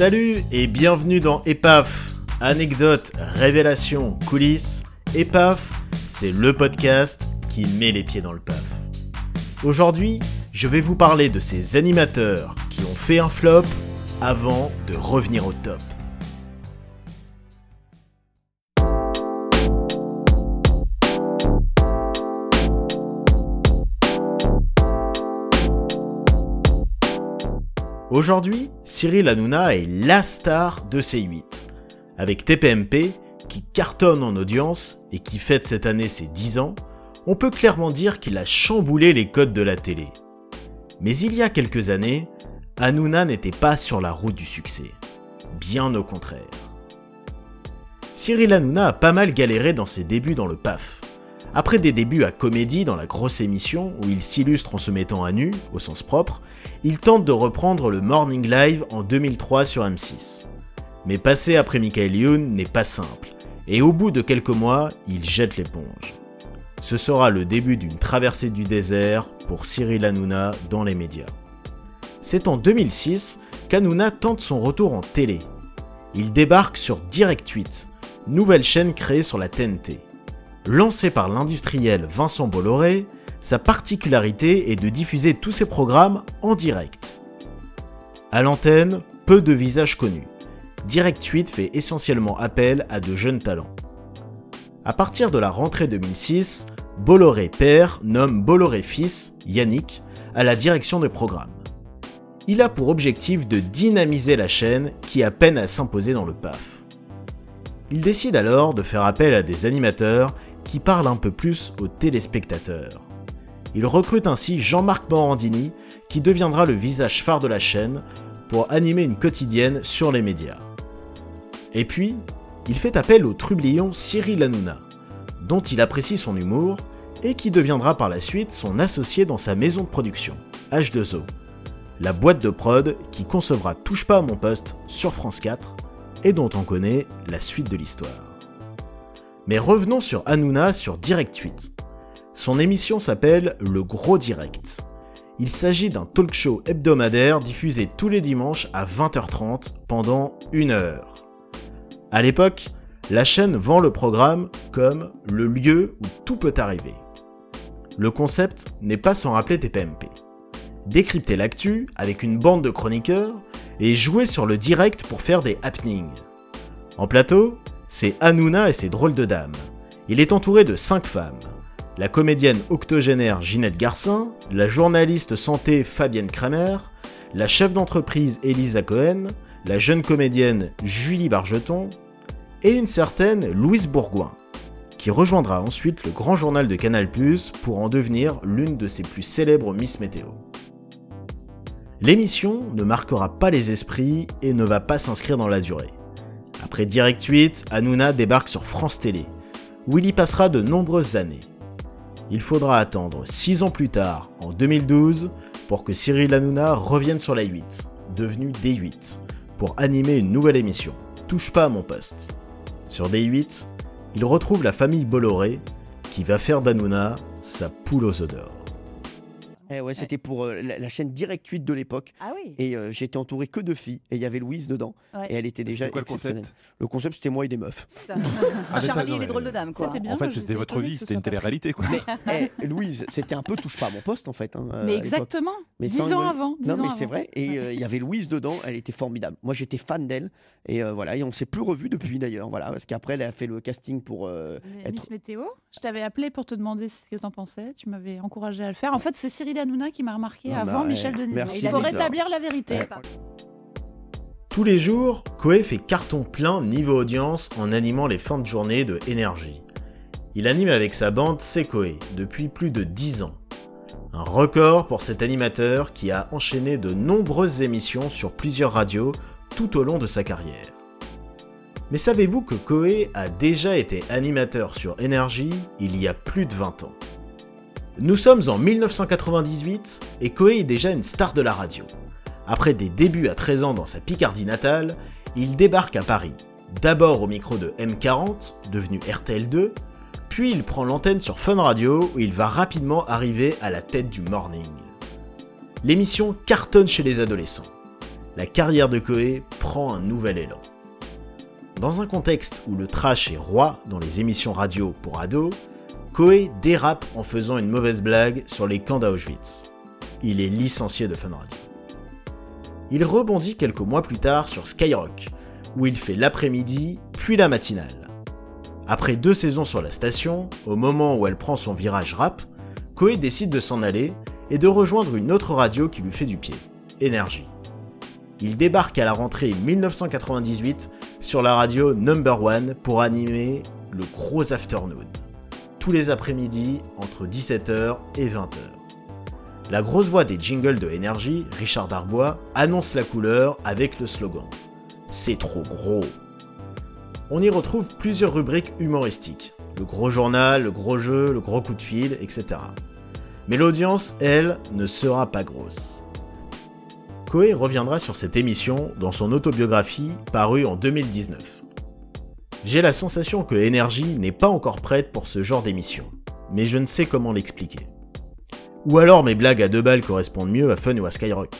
Salut et bienvenue dans EPAF. Anecdotes, révélations, coulisses. EPAF, c'est le podcast qui met les pieds dans le paf. Aujourd'hui, je vais vous parler de ces animateurs qui ont fait un flop avant de revenir au top. Aujourd'hui, Cyril Hanouna est la star de C8. Avec TPMP, qui cartonne en audience et qui fête cette année ses 10 ans, on peut clairement dire qu'il a chamboulé les codes de la télé. Mais il y a quelques années, Hanouna n'était pas sur la route du succès. Bien au contraire. Cyril Hanouna a pas mal galéré dans ses débuts dans le PAF. Après des débuts à comédie dans la grosse émission où il s'illustre en se mettant à nu, au sens propre, il tente de reprendre le Morning Live en 2003 sur M6. Mais passer après Michael Youn n'est pas simple, et au bout de quelques mois, il jette l'éponge. Ce sera le début d'une traversée du désert pour Cyril Hanouna dans les médias. C'est en 2006 qu'Hanouna tente son retour en télé. Il débarque sur Direct 8, nouvelle chaîne créée sur la TNT. Lancé par l'industriel Vincent Bolloré, sa particularité est de diffuser tous ses programmes en direct. À l'antenne, peu de visages connus. Direct 8 fait essentiellement appel à de jeunes talents. À partir de la rentrée 2006, Bolloré père nomme Bolloré fils, Yannick, à la direction des programmes. Il a pour objectif de dynamiser la chaîne qui a peine à s'imposer dans le PAF. Il décide alors de faire appel à des animateurs qui parle un peu plus aux téléspectateurs. Il recrute ainsi Jean-Marc Morandini, qui deviendra le visage phare de la chaîne, pour animer une quotidienne sur les médias. Et puis, il fait appel au trublion Cyril Hanouna, dont il apprécie son humour et qui deviendra par la suite son associé dans sa maison de production, H2O, la boîte de prod qui concevra Touche pas à mon poste sur France 4 et dont on connaît la suite de l'histoire. Mais revenons sur Hanouna sur Direct 8. Son émission s'appelle Le Gros Direct. Il s'agit d'un talk show hebdomadaire diffusé tous les dimanches à 20h30 pendant une heure. À l'époque, la chaîne vend le programme comme le lieu où tout peut arriver. Le concept n'est pas sans rappeler TPMP. Décrypter l'actu avec une bande de chroniqueurs et jouer sur le direct pour faire des happenings. En plateau, c'est Hanouna et ses drôles de dames. Il est entouré de cinq femmes. La comédienne octogénaire Ginette Garcin, la journaliste santé Fabienne Kramer, la chef d'entreprise Elisa Cohen, la jeune comédienne Julie Bargeton et une certaine Louise Bourgoin, qui rejoindra ensuite le grand journal de Canal ⁇ pour en devenir l'une de ses plus célèbres Miss Météo. L'émission ne marquera pas les esprits et ne va pas s'inscrire dans la durée. Après Direct 8, Hanouna débarque sur France Télé, où il y passera de nombreuses années. Il faudra attendre 6 ans plus tard, en 2012, pour que Cyril Hanouna revienne sur la 8, devenue D8, pour animer une nouvelle émission, Touche pas à mon poste. Sur D8, il retrouve la famille Bolloré, qui va faire d'Hanouna sa poule aux odeurs. Eh ouais, c'était pour euh, la, la chaîne Direct 8 de l'époque. Ah oui. Et euh, j'étais entouré que de filles. Et il y avait Louise dedans. Ouais. Et elle était déjà. C'était quoi le exceptionnelle. concept Le concept, c'était moi et des meufs. Ah, mais ça, Charlie non, et les drôles de dames, quoi. C'était bien. En fait, c'était votre vie, c'était une télé-réalité, quoi. Eh, Louise, c'était un peu touche pas à mon poste, en fait. hein, euh, Mais exactement. Mais Dix ans avant. dix Non, ans mais c'est vrai. Et euh, il y avait Louise dedans. Elle était formidable. Moi, j'étais fan d'elle. Et voilà. Et on s'est plus revus depuis d'ailleurs. Voilà. Parce qu'après, elle a fait le casting pour. euh, être- Miss Météo, je t'avais appelé pour te demander ce que t'en pensais. Tu m'avais encouragé à le faire. En fait, c'est Cyril Hanouna qui m'a remarqué Non, avant bah, Michel ouais. Denisot. Merci, Il faut Lisa. rétablir la vérité. Ouais. Tous les jours, Koé fait carton plein niveau audience en animant les fins de journée de Énergie. Il anime avec sa bande C'est Koé depuis plus de 10 ans. Un record pour cet animateur qui a enchaîné de nombreuses émissions sur plusieurs radios tout au long de sa carrière. Mais savez-vous que Koé a déjà été animateur sur Énergie il y a plus de 20 ans? Nous sommes en 1998 et Koé est déjà une star de la radio. Après des débuts à 13 ans dans sa Picardie natale, il débarque à Paris, d'abord au micro de M40, devenu RTL2, puis il prend l'antenne sur Fun Radio où il va rapidement arriver à la tête du morning. L'émission cartonne chez les adolescents. la carrière de Koé prend un nouvel élan. Dans un contexte où le trash est roi dans les émissions radio pour ados, Koé dérape en faisant une mauvaise blague sur les camps d'Auschwitz. Il est licencié de Fun Radio. Il rebondit quelques mois plus tard sur Skyrock, où il fait l'après-midi puis la matinale. Après deux saisons sur la station, au moment où elle prend son virage rap, Koé décide de s'en aller et de rejoindre une autre radio qui lui fait du pied, Énergie. Il débarque à la rentrée 1998 sur la radio Number One pour animer le gros afternoon, tous les après-midi entre 17h et 20h. La grosse voix des jingles de Énergie, Richard Darbois, annonce la couleur avec le slogan C'est trop gros. On y retrouve plusieurs rubriques humoristiques. Le gros journal, le gros jeu, le gros coup de fil, etc. Mais l'audience, elle, ne sera pas grosse. Koé reviendra sur cette émission dans son autobiographie parue en 2019. J'ai la sensation que Energy n'est pas encore prête pour ce genre d'émission, mais je ne sais comment l'expliquer. Ou alors mes blagues à deux balles correspondent mieux à Fun ou à Skyrock.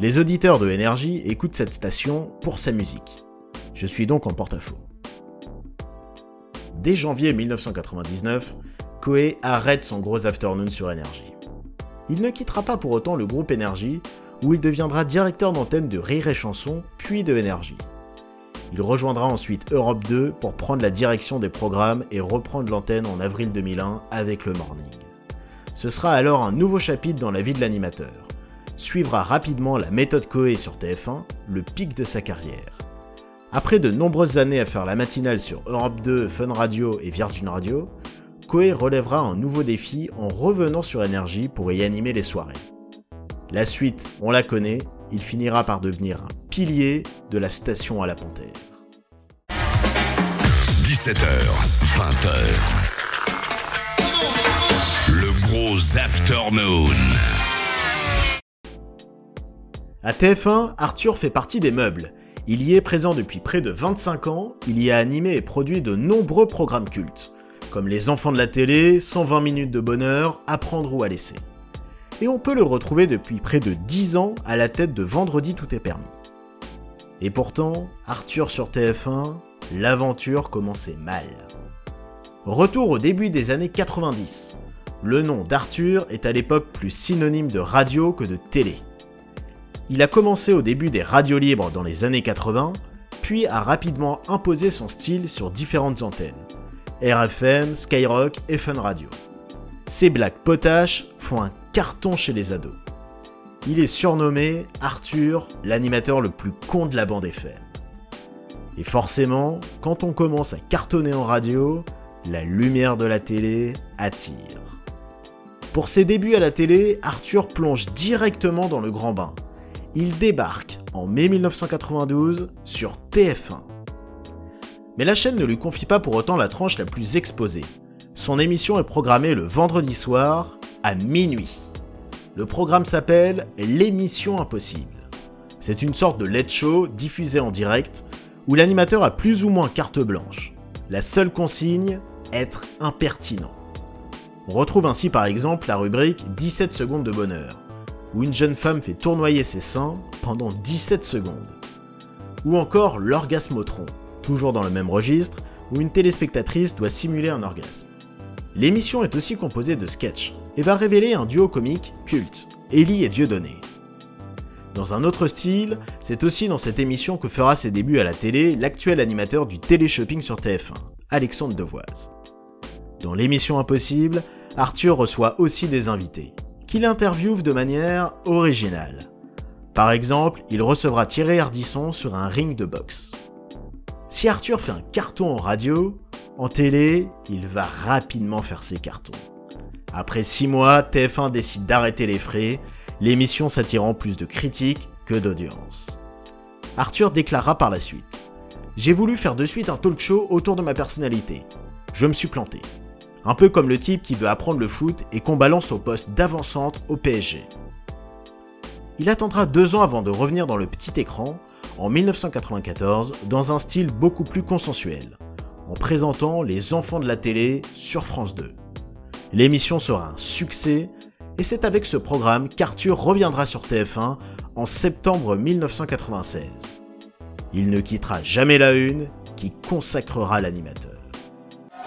Les auditeurs de Energy écoutent cette station pour sa musique. Je suis donc en porte-à-faux. Dès janvier 1999, Koé arrête son gros afternoon sur Energy. Il ne quittera pas pour autant le groupe Energy, où il deviendra directeur d'antenne de Rire et Chanson, puis de Energy. Il rejoindra ensuite Europe 2 pour prendre la direction des programmes et reprendre l'antenne en avril 2001 avec le Morning. Ce sera alors un nouveau chapitre dans la vie de l'animateur. Suivra rapidement la méthode Coé sur TF1, le pic de sa carrière. Après de nombreuses années à faire la matinale sur Europe 2, Fun Radio et Virgin Radio, Coé relèvera un nouveau défi en revenant sur Énergie pour y animer les soirées. La suite, on la connaît, il finira par devenir un pilier de la station à la Panthère. 17h, 20h. Afternoon. À TF1, Arthur fait partie des meubles. Il y est présent depuis près de 25 ans, il y a animé et produit de nombreux programmes cultes, comme Les Enfants de la télé, 120 minutes de bonheur, Apprendre ou à laisser. Et on peut le retrouver depuis près de 10 ans à la tête de Vendredi tout est permis. Et pourtant, Arthur sur TF1, l'aventure commençait mal. Retour au début des années 90 le nom d'Arthur est à l'époque plus synonyme de radio que de télé. Il a commencé au début des radios libres dans les années 80, puis a rapidement imposé son style sur différentes antennes. RFM, Skyrock et Fun Radio. Ses blagues potaches font un carton chez les ados. Il est surnommé Arthur, l'animateur le plus con de la bande FM. Et forcément, quand on commence à cartonner en radio, la lumière de la télé attire. Pour ses débuts à la télé, Arthur plonge directement dans le grand bain. Il débarque en mai 1992 sur TF1. Mais la chaîne ne lui confie pas pour autant la tranche la plus exposée. Son émission est programmée le vendredi soir à minuit. Le programme s'appelle L'émission impossible. C'est une sorte de late show diffusé en direct où l'animateur a plus ou moins carte blanche. La seule consigne, être impertinent. On retrouve ainsi par exemple la rubrique 17 secondes de bonheur, où une jeune femme fait tournoyer ses seins pendant 17 secondes. Ou encore l'orgasmotron, toujours dans le même registre, où une téléspectatrice doit simuler un orgasme. L'émission est aussi composée de sketchs et va révéler un duo comique culte, Ellie et Dieudonné. Dans un autre style, c'est aussi dans cette émission que fera ses débuts à la télé l'actuel animateur du télé-shopping sur TF1, Alexandre Devoise. Dans l'émission Impossible, Arthur reçoit aussi des invités, qu'il interviewe de manière originale. Par exemple, il recevra Thierry Ardisson sur un ring de boxe. Si Arthur fait un carton en radio, en télé, il va rapidement faire ses cartons. Après 6 mois, TF1 décide d'arrêter les frais, l'émission s'attirant plus de critiques que d'audience. Arthur déclara par la suite J'ai voulu faire de suite un talk show autour de ma personnalité. Je me suis planté. Un peu comme le type qui veut apprendre le foot et qu'on balance au poste d'avant-centre au PSG. Il attendra deux ans avant de revenir dans le petit écran, en 1994, dans un style beaucoup plus consensuel, en présentant Les enfants de la télé sur France 2. L'émission sera un succès, et c'est avec ce programme qu'Arthur reviendra sur TF1 en septembre 1996. Il ne quittera jamais la une qui consacrera l'animateur.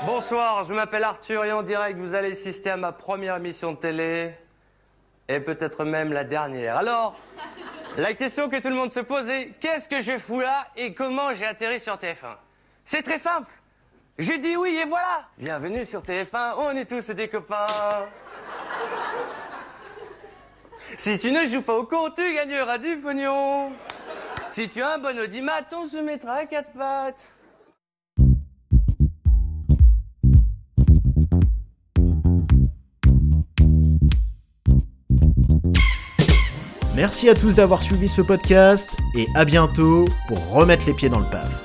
Bonsoir, je m'appelle Arthur et en direct, vous allez assister à ma première émission de télé et peut-être même la dernière. Alors, la question que tout le monde se pose est qu'est-ce que je fous là et comment j'ai atterri sur TF1 C'est très simple. J'ai dit oui et voilà. Bienvenue sur TF1, on est tous des copains. Si tu ne joues pas au con, tu gagneras du pognon. Si tu as un bon audimat, on se mettra à quatre pattes. Merci à tous d'avoir suivi ce podcast et à bientôt pour remettre les pieds dans le paf.